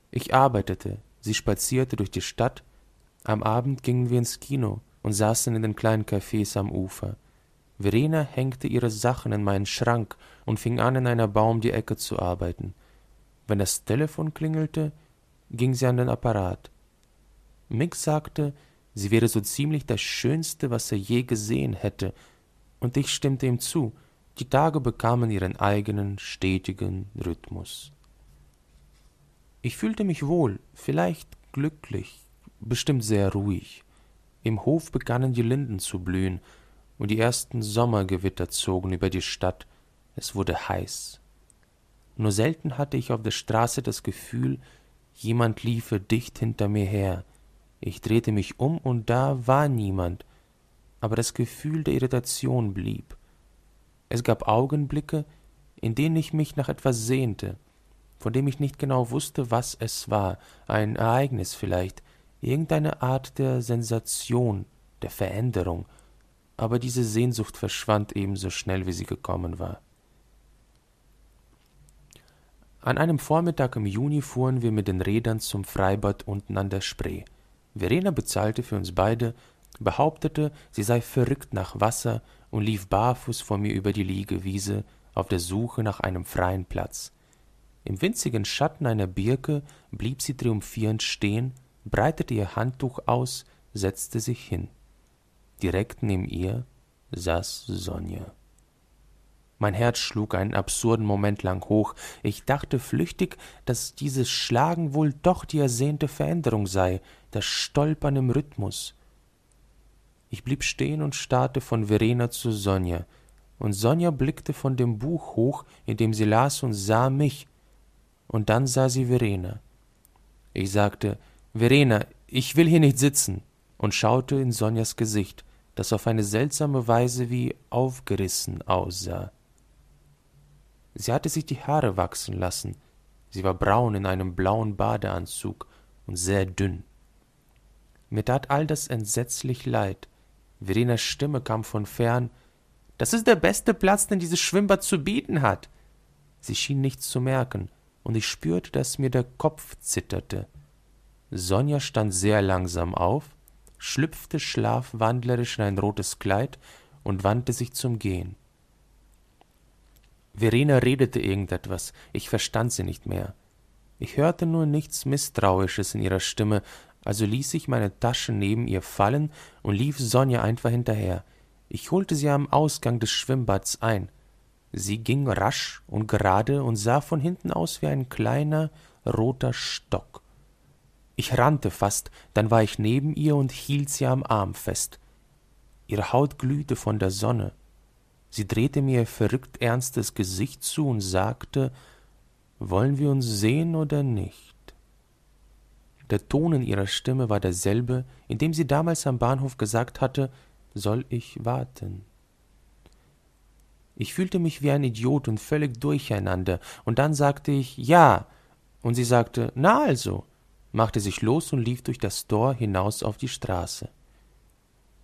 Ich arbeitete, sie spazierte durch die Stadt. Am Abend gingen wir ins Kino und saßen in den kleinen Cafés am Ufer. Verena hängte ihre Sachen in meinen Schrank und fing an, in einer Baum die Ecke zu arbeiten. Wenn das Telefon klingelte, ging sie an den Apparat. Mick sagte, sie wäre so ziemlich das Schönste, was er je gesehen hätte, und ich stimmte ihm zu, die Tage bekamen ihren eigenen, stetigen Rhythmus. Ich fühlte mich wohl, vielleicht glücklich, bestimmt sehr ruhig. Im Hof begannen die Linden zu blühen, und die ersten Sommergewitter zogen über die Stadt. Es wurde heiß. Nur selten hatte ich auf der Straße das Gefühl, jemand liefe dicht hinter mir her. Ich drehte mich um und da war niemand, aber das Gefühl der Irritation blieb. Es gab Augenblicke, in denen ich mich nach etwas sehnte, von dem ich nicht genau wusste, was es war, ein Ereignis vielleicht, irgendeine Art der Sensation, der Veränderung, aber diese Sehnsucht verschwand ebenso schnell, wie sie gekommen war. An einem Vormittag im Juni fuhren wir mit den Rädern zum Freibad unten an der Spree. Verena bezahlte für uns beide, behauptete, sie sei verrückt nach Wasser und lief barfuß vor mir über die Liegewiese auf der Suche nach einem freien Platz. Im winzigen Schatten einer Birke blieb sie triumphierend stehen, breitete ihr Handtuch aus, setzte sich hin. Direkt neben ihr saß Sonja. Mein Herz schlug einen absurden Moment lang hoch. Ich dachte flüchtig, dass dieses Schlagen wohl doch die ersehnte Veränderung sei, das Stolpern im Rhythmus. Ich blieb stehen und starrte von Verena zu Sonja, und Sonja blickte von dem Buch hoch, in dem sie las, und sah mich, und dann sah sie Verena. Ich sagte, Verena, ich will hier nicht sitzen, und schaute in Sonjas Gesicht, das auf eine seltsame Weise wie aufgerissen aussah. Sie hatte sich die Haare wachsen lassen. Sie war braun in einem blauen Badeanzug und sehr dünn. Mir tat all das entsetzlich leid. Verenas Stimme kam von fern. Das ist der beste Platz, den dieses Schwimmbad zu bieten hat. Sie schien nichts zu merken, und ich spürte, dass mir der Kopf zitterte. Sonja stand sehr langsam auf, schlüpfte schlafwandlerisch in ein rotes Kleid und wandte sich zum Gehen. Verena redete irgendetwas, ich verstand sie nicht mehr. Ich hörte nur nichts Misstrauisches in ihrer Stimme, also ließ ich meine Tasche neben ihr fallen und lief Sonja einfach hinterher. Ich holte sie am Ausgang des Schwimmbads ein. Sie ging rasch und gerade und sah von hinten aus wie ein kleiner roter Stock. Ich rannte fast, dann war ich neben ihr und hielt sie am Arm fest. Ihre Haut glühte von der Sonne. Sie drehte mir ihr verrückt ernstes Gesicht zu und sagte, wollen wir uns sehen oder nicht? Der Ton in ihrer Stimme war derselbe, in dem sie damals am Bahnhof gesagt hatte, soll ich warten? Ich fühlte mich wie ein Idiot und völlig durcheinander, und dann sagte ich ja, und sie sagte, na also, machte sich los und lief durch das Tor hinaus auf die Straße.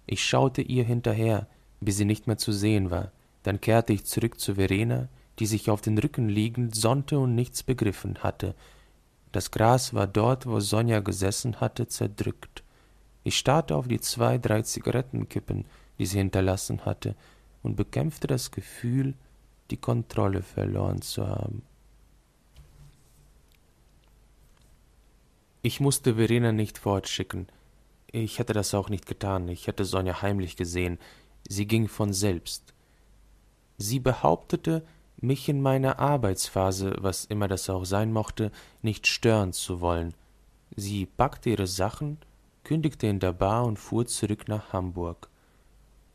Ich schaute ihr hinterher, bis sie nicht mehr zu sehen war. Dann kehrte ich zurück zu Verena, die sich auf den Rücken liegend sonnte und nichts begriffen hatte. Das Gras war dort, wo Sonja gesessen hatte, zerdrückt. Ich starrte auf die zwei, drei Zigarettenkippen, die sie hinterlassen hatte, und bekämpfte das Gefühl, die Kontrolle verloren zu haben. Ich musste Verena nicht fortschicken. Ich hätte das auch nicht getan. Ich hätte Sonja heimlich gesehen. Sie ging von selbst. Sie behauptete, mich in meiner Arbeitsphase, was immer das auch sein mochte, nicht stören zu wollen. Sie packte ihre Sachen, kündigte in der Bar und fuhr zurück nach Hamburg.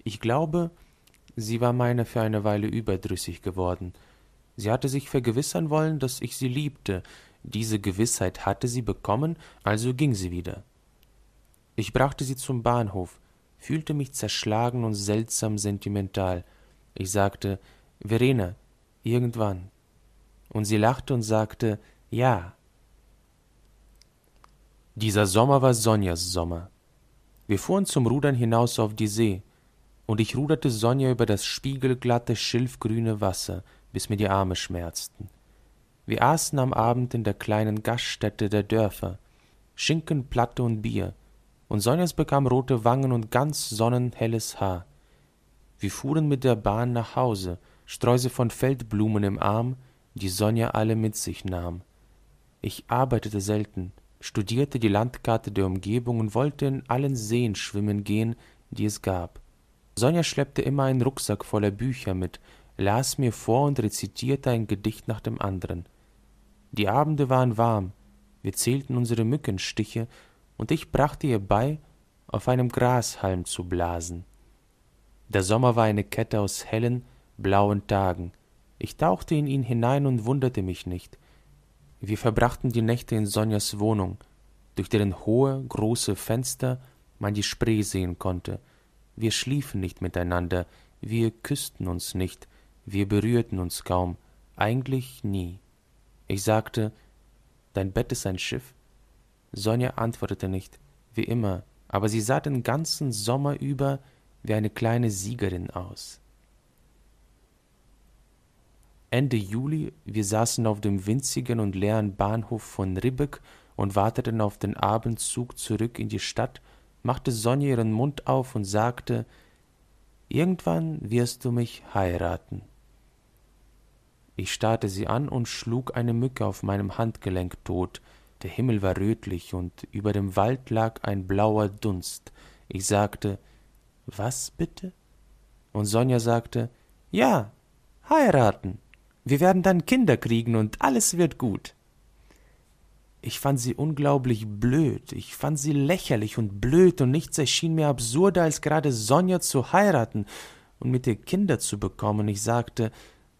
Ich glaube, sie war meiner für eine Weile überdrüssig geworden. Sie hatte sich vergewissern wollen, dass ich sie liebte. Diese Gewissheit hatte sie bekommen, also ging sie wieder. Ich brachte sie zum Bahnhof, fühlte mich zerschlagen und seltsam sentimental. Ich sagte, Verena, irgendwann. Und sie lachte und sagte, ja. Dieser Sommer war Sonjas Sommer. Wir fuhren zum Rudern hinaus auf die See, und ich ruderte Sonja über das spiegelglatte, schilfgrüne Wasser, bis mir die Arme schmerzten. Wir aßen am Abend in der kleinen Gaststätte der Dörfer, Schinken, Platte und Bier, und Sonjas bekam rote Wangen und ganz sonnenhelles Haar. Wir fuhren mit der Bahn nach Hause, Sträuße von Feldblumen im Arm, die Sonja alle mit sich nahm. Ich arbeitete selten, studierte die Landkarte der Umgebung und wollte in allen Seen schwimmen gehen, die es gab. Sonja schleppte immer einen Rucksack voller Bücher mit, las mir vor und rezitierte ein Gedicht nach dem anderen. Die Abende waren warm, wir zählten unsere Mückenstiche, und ich brachte ihr bei, auf einem Grashalm zu blasen. Der Sommer war eine Kette aus hellen, blauen Tagen. Ich tauchte in ihn hinein und wunderte mich nicht. Wir verbrachten die Nächte in Sonjas Wohnung, durch deren hohe, große Fenster man die Spree sehen konnte. Wir schliefen nicht miteinander, wir küssten uns nicht, wir berührten uns kaum, eigentlich nie. Ich sagte, dein Bett ist ein Schiff? Sonja antwortete nicht, wie immer, aber sie sah den ganzen Sommer über wie eine kleine Siegerin aus. Ende Juli, wir saßen auf dem winzigen und leeren Bahnhof von Ribbeck und warteten auf den Abendzug zurück in die Stadt, machte Sonja ihren Mund auf und sagte, Irgendwann wirst du mich heiraten. Ich starrte sie an und schlug eine Mücke auf meinem Handgelenk tot. Der Himmel war rötlich und über dem Wald lag ein blauer Dunst. Ich sagte, was bitte? Und Sonja sagte, ja, Heiraten. Wir werden dann Kinder kriegen und alles wird gut. Ich fand sie unglaublich blöd, ich fand sie lächerlich und blöd und nichts erschien mir absurder, als gerade Sonja zu heiraten und mit ihr Kinder zu bekommen. Ich sagte,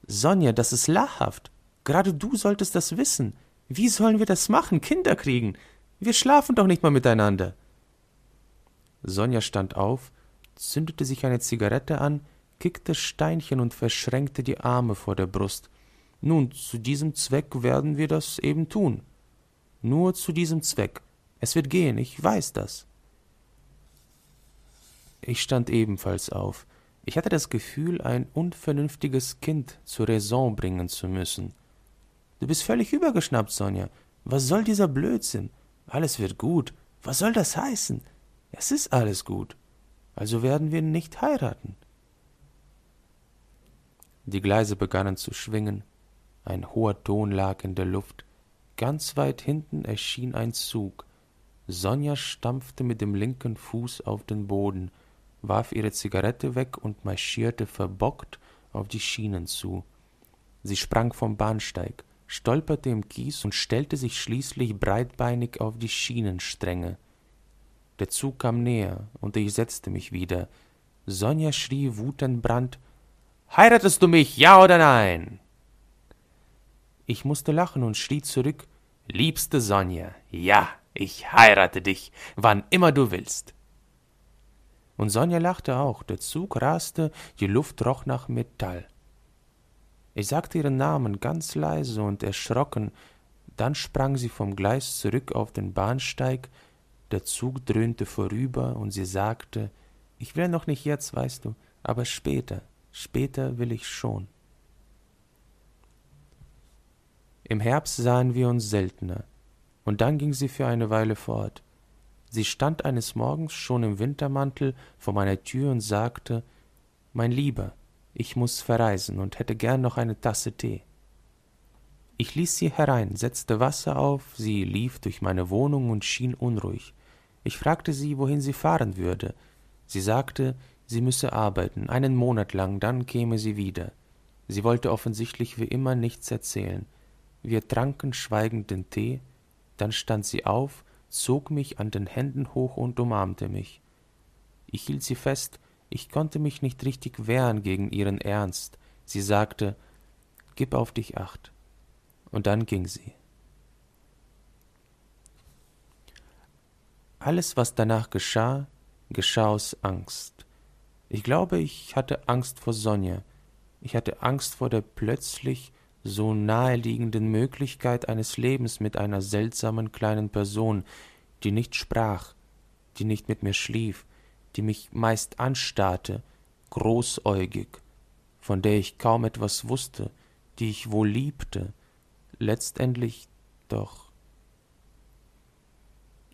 Sonja, das ist lachhaft. Gerade du solltest das wissen. Wie sollen wir das machen, Kinder kriegen? Wir schlafen doch nicht mal miteinander. Sonja stand auf, zündete sich eine Zigarette an, kickte Steinchen und verschränkte die Arme vor der Brust. Nun, zu diesem Zweck werden wir das eben tun. Nur zu diesem Zweck. Es wird gehen, ich weiß das. Ich stand ebenfalls auf. Ich hatte das Gefühl, ein unvernünftiges Kind zur Raison bringen zu müssen. Du bist völlig übergeschnappt, Sonja. Was soll dieser Blödsinn? Alles wird gut. Was soll das heißen? Es ist alles gut. Also werden wir nicht heiraten. Die Gleise begannen zu schwingen. Ein hoher Ton lag in der Luft. Ganz weit hinten erschien ein Zug. Sonja stampfte mit dem linken Fuß auf den Boden, warf ihre Zigarette weg und marschierte verbockt auf die Schienen zu. Sie sprang vom Bahnsteig, stolperte im Kies und stellte sich schließlich breitbeinig auf die Schienenstränge. Der Zug kam näher, und ich setzte mich wieder. Sonja schrie wutentbrannt Heiratest du mich, ja oder nein? Ich musste lachen und schrie zurück Liebste Sonja, ja, ich heirate dich, wann immer du willst. Und Sonja lachte auch, der Zug raste, die Luft roch nach Metall. Ich sagte ihren Namen ganz leise und erschrocken, dann sprang sie vom Gleis zurück auf den Bahnsteig, der Zug dröhnte vorüber und sie sagte, ich will noch nicht jetzt, weißt du, aber später, später will ich schon. Im Herbst sahen wir uns seltener, und dann ging sie für eine Weile fort. Sie stand eines Morgens schon im Wintermantel vor meiner Tür und sagte Mein Lieber, ich muss verreisen und hätte gern noch eine Tasse Tee. Ich ließ sie herein, setzte Wasser auf, sie lief durch meine Wohnung und schien unruhig. Ich fragte sie, wohin sie fahren würde. Sie sagte, sie müsse arbeiten, einen Monat lang, dann käme sie wieder. Sie wollte offensichtlich wie immer nichts erzählen. Wir tranken schweigend den Tee, dann stand sie auf, zog mich an den Händen hoch und umarmte mich. Ich hielt sie fest, ich konnte mich nicht richtig wehren gegen ihren Ernst. Sie sagte, Gib auf dich acht. Und dann ging sie. Alles, was danach geschah, geschah aus Angst. Ich glaube, ich hatte Angst vor Sonja. Ich hatte Angst vor der plötzlich so naheliegenden Möglichkeit eines Lebens mit einer seltsamen kleinen Person, die nicht sprach, die nicht mit mir schlief, die mich meist anstarrte, großäugig, von der ich kaum etwas wusste, die ich wohl liebte, letztendlich doch.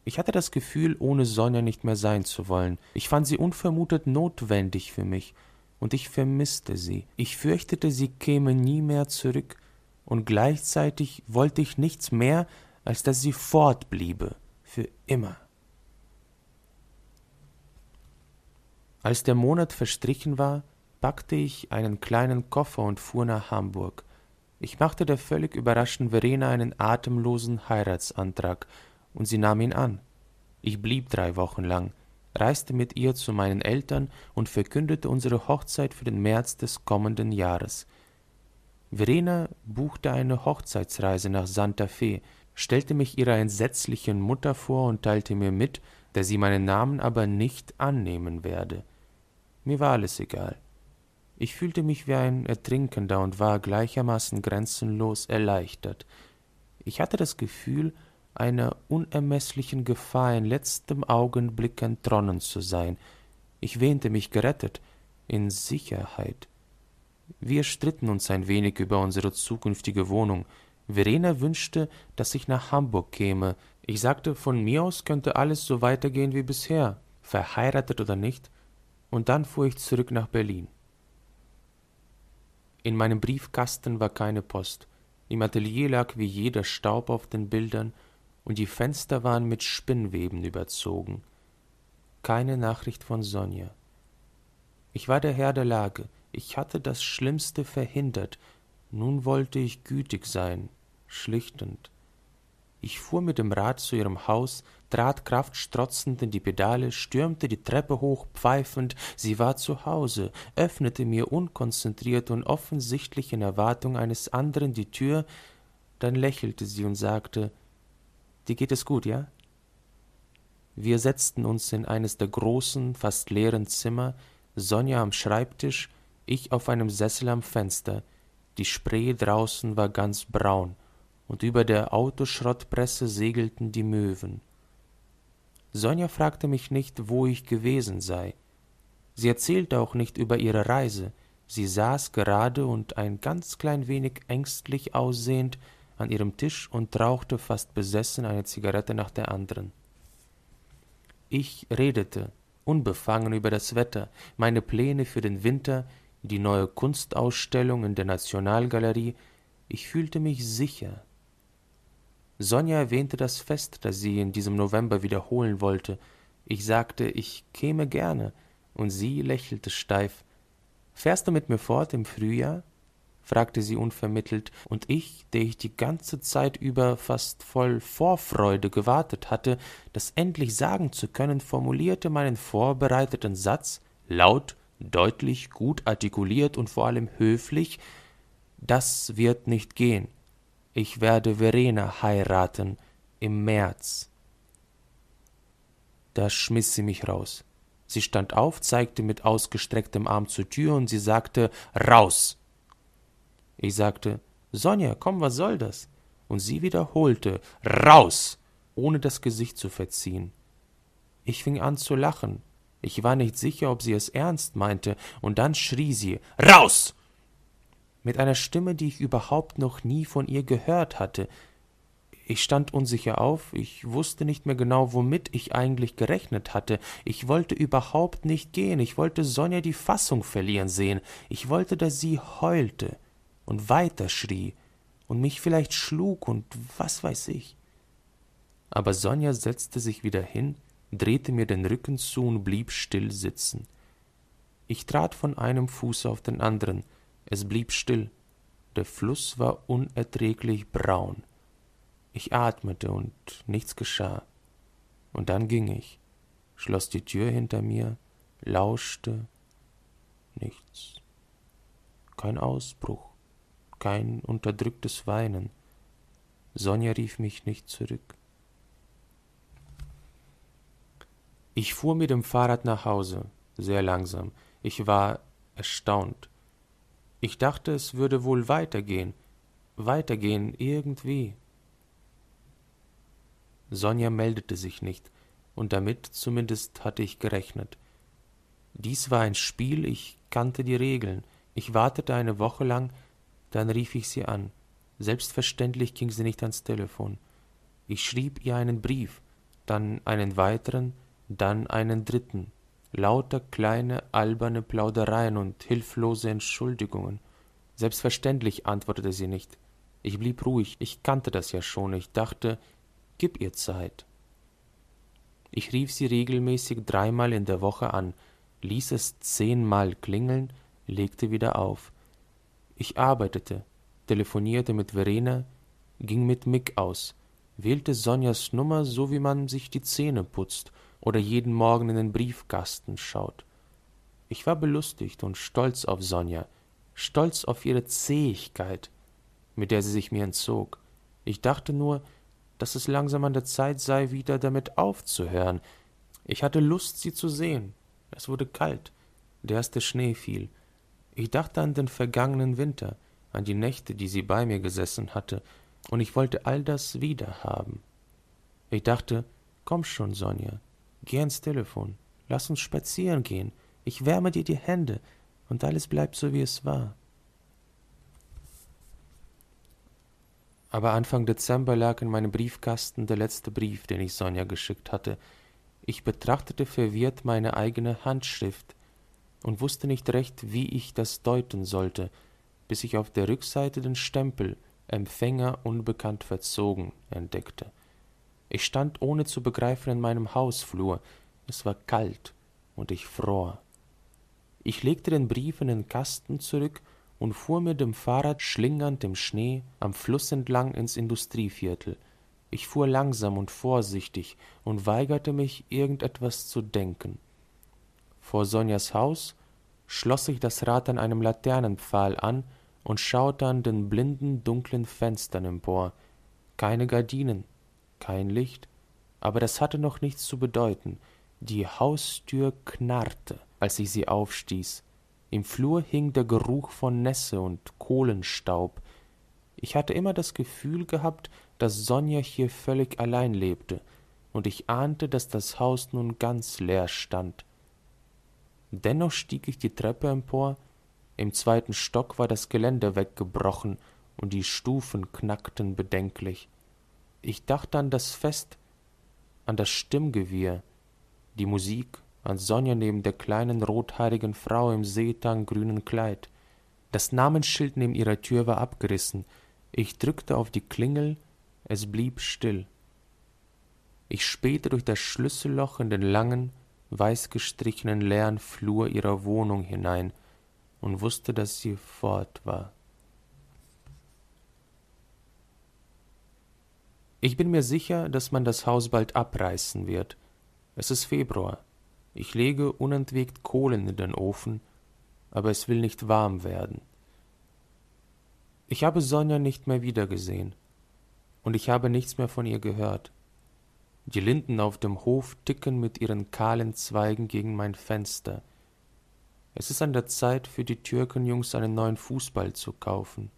Ich hatte das Gefühl, ohne Sonja nicht mehr sein zu wollen. Ich fand sie unvermutet notwendig für mich, und ich vermisste sie. Ich fürchtete, sie käme nie mehr zurück, und gleichzeitig wollte ich nichts mehr, als dass sie fortbliebe, für immer. Als der Monat verstrichen war, packte ich einen kleinen Koffer und fuhr nach Hamburg. Ich machte der völlig überraschten Verena einen atemlosen Heiratsantrag, und sie nahm ihn an. Ich blieb drei Wochen lang, reiste mit ihr zu meinen Eltern und verkündete unsere Hochzeit für den März des kommenden Jahres. Verena buchte eine Hochzeitsreise nach Santa Fe, stellte mich ihrer entsetzlichen Mutter vor und teilte mir mit, dass sie meinen Namen aber nicht annehmen werde. Mir war alles egal. Ich fühlte mich wie ein Ertrinkender und war gleichermaßen grenzenlos erleichtert. Ich hatte das Gefühl, einer unermeßlichen Gefahr in letztem Augenblick entronnen zu sein. Ich wähnte mich gerettet, in Sicherheit. Wir stritten uns ein wenig über unsere zukünftige Wohnung. Verena wünschte, dass ich nach Hamburg käme. Ich sagte, von mir aus könnte alles so weitergehen wie bisher, verheiratet oder nicht, und dann fuhr ich zurück nach Berlin. In meinem Briefkasten war keine Post. Im Atelier lag wie jeder Staub auf den Bildern, und die Fenster waren mit Spinnweben überzogen. Keine Nachricht von Sonja. Ich war der Herr der Lage, Ich hatte das Schlimmste verhindert, nun wollte ich gütig sein, schlichtend. Ich fuhr mit dem Rad zu ihrem Haus, trat kraftstrotzend in die Pedale, stürmte die Treppe hoch, pfeifend, sie war zu Hause, öffnete mir unkonzentriert und offensichtlich in Erwartung eines anderen die Tür, dann lächelte sie und sagte, Dir geht es gut, ja? Wir setzten uns in eines der großen, fast leeren Zimmer, Sonja am Schreibtisch, ich auf einem Sessel am Fenster. Die Spree draußen war ganz braun, und über der Autoschrottpresse segelten die Möwen. Sonja fragte mich nicht, wo ich gewesen sei. Sie erzählte auch nicht über ihre Reise. Sie saß gerade und ein ganz klein wenig ängstlich aussehend an ihrem Tisch und rauchte fast besessen eine Zigarette nach der anderen. Ich redete, unbefangen über das Wetter, meine Pläne für den Winter, die neue Kunstausstellung in der Nationalgalerie. Ich fühlte mich sicher. Sonja erwähnte das Fest, das sie in diesem November wiederholen wollte. Ich sagte, ich käme gerne, und sie lächelte steif. Fährst du mit mir fort im Frühjahr? Fragte sie unvermittelt, und ich, der ich die ganze Zeit über fast voll Vorfreude gewartet hatte, das endlich sagen zu können, formulierte meinen vorbereiteten Satz laut, deutlich, gut artikuliert und vor allem höflich Das wird nicht gehen. Ich werde Verena heiraten im März. Da schmiss sie mich raus. Sie stand auf, zeigte mit ausgestrecktem Arm zur Tür und sie sagte Raus. Ich sagte, Sonja, komm, was soll das? Und sie wiederholte, raus, ohne das Gesicht zu verziehen. Ich fing an zu lachen. Ich war nicht sicher, ob sie es ernst meinte, und dann schrie sie, raus! Mit einer Stimme, die ich überhaupt noch nie von ihr gehört hatte. Ich stand unsicher auf, ich wusste nicht mehr genau, womit ich eigentlich gerechnet hatte. Ich wollte überhaupt nicht gehen, ich wollte Sonja die Fassung verlieren sehen, ich wollte, dass sie heulte und weiter schrie und mich vielleicht schlug und was weiß ich. Aber Sonja setzte sich wieder hin, drehte mir den Rücken zu und blieb still sitzen. Ich trat von einem Fuß auf den anderen, es blieb still, der Fluss war unerträglich braun. Ich atmete und nichts geschah. Und dann ging ich, schloss die Tür hinter mir, lauschte, nichts. Kein Ausbruch, kein unterdrücktes Weinen. Sonja rief mich nicht zurück. Ich fuhr mit dem Fahrrad nach Hause, sehr langsam. Ich war erstaunt. Ich dachte, es würde wohl weitergehen, weitergehen irgendwie. Sonja meldete sich nicht, und damit zumindest hatte ich gerechnet. Dies war ein Spiel, ich kannte die Regeln. Ich wartete eine Woche lang, dann rief ich sie an. Selbstverständlich ging sie nicht ans Telefon. Ich schrieb ihr einen Brief, dann einen weiteren, dann einen dritten. Lauter kleine, alberne Plaudereien und hilflose Entschuldigungen. Selbstverständlich antwortete sie nicht. Ich blieb ruhig, ich kannte das ja schon, ich dachte, gib ihr Zeit. Ich rief sie regelmäßig dreimal in der Woche an, ließ es zehnmal klingeln, legte wieder auf. Ich arbeitete, telefonierte mit Verena, ging mit Mick aus, wählte Sonjas Nummer, so wie man sich die Zähne putzt oder jeden Morgen in den Briefkasten schaut. Ich war belustigt und stolz auf Sonja, stolz auf ihre Zähigkeit, mit der sie sich mir entzog. Ich dachte nur, dass es langsam an der Zeit sei, wieder damit aufzuhören. Ich hatte Lust, sie zu sehen. Es wurde kalt. Der erste Schnee fiel. Ich dachte an den vergangenen Winter, an die Nächte, die sie bei mir gesessen hatte, und ich wollte all das wieder haben. Ich dachte, komm schon, Sonja, geh ans Telefon, lass uns spazieren gehen, ich wärme dir die Hände, und alles bleibt so, wie es war. Aber Anfang Dezember lag in meinem Briefkasten der letzte Brief, den ich Sonja geschickt hatte. Ich betrachtete verwirrt meine eigene Handschrift, und wusste nicht recht, wie ich das deuten sollte, bis ich auf der Rückseite den Stempel Empfänger unbekannt verzogen entdeckte. Ich stand ohne zu begreifen in meinem Hausflur, es war kalt und ich fror. Ich legte den Brief in den Kasten zurück und fuhr mit dem Fahrrad schlingernd im Schnee am Fluss entlang ins Industrieviertel. Ich fuhr langsam und vorsichtig und weigerte mich, irgendetwas zu denken. Vor Sonjas Haus schloss ich das Rad an einem Laternenpfahl an und schaute an den blinden, dunklen Fenstern empor. Keine Gardinen, kein Licht, aber das hatte noch nichts zu bedeuten. Die Haustür knarrte, als ich sie aufstieß. Im Flur hing der Geruch von Nässe und Kohlenstaub. Ich hatte immer das Gefühl gehabt, dass Sonja hier völlig allein lebte, und ich ahnte, dass das Haus nun ganz leer stand. Dennoch stieg ich die Treppe empor, im zweiten Stock war das Geländer weggebrochen und die Stufen knackten bedenklich. Ich dachte an das Fest, an das Stimmgewirr, die Musik, an Sonja neben der kleinen rothaarigen Frau im seetanggrünen Kleid. Das Namensschild neben ihrer Tür war abgerissen. Ich drückte auf die Klingel, es blieb still. Ich spähte durch das Schlüsselloch in den langen, weißgestrichenen leeren Flur ihrer Wohnung hinein und wusste, dass sie fort war. Ich bin mir sicher, dass man das Haus bald abreißen wird. Es ist Februar. Ich lege unentwegt Kohlen in den Ofen, aber es will nicht warm werden. Ich habe Sonja nicht mehr wiedergesehen, und ich habe nichts mehr von ihr gehört. Die Linden auf dem Hof ticken mit ihren kahlen Zweigen gegen mein Fenster. Es ist an der Zeit, für die Türkenjungs einen neuen Fußball zu kaufen.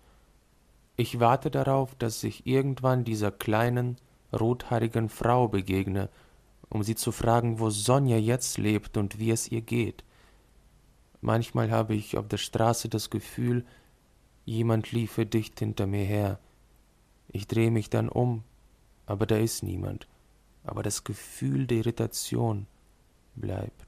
Ich warte darauf, dass ich irgendwann dieser kleinen, rothaarigen Frau begegne um sie zu fragen, wo Sonja jetzt lebt und wie es ihr geht. Manchmal habe ich auf der Straße das Gefühl, jemand liefe dicht hinter mir her. Ich drehe mich dann um, aber da ist niemand. Aber das Gefühl der Irritation bleibt.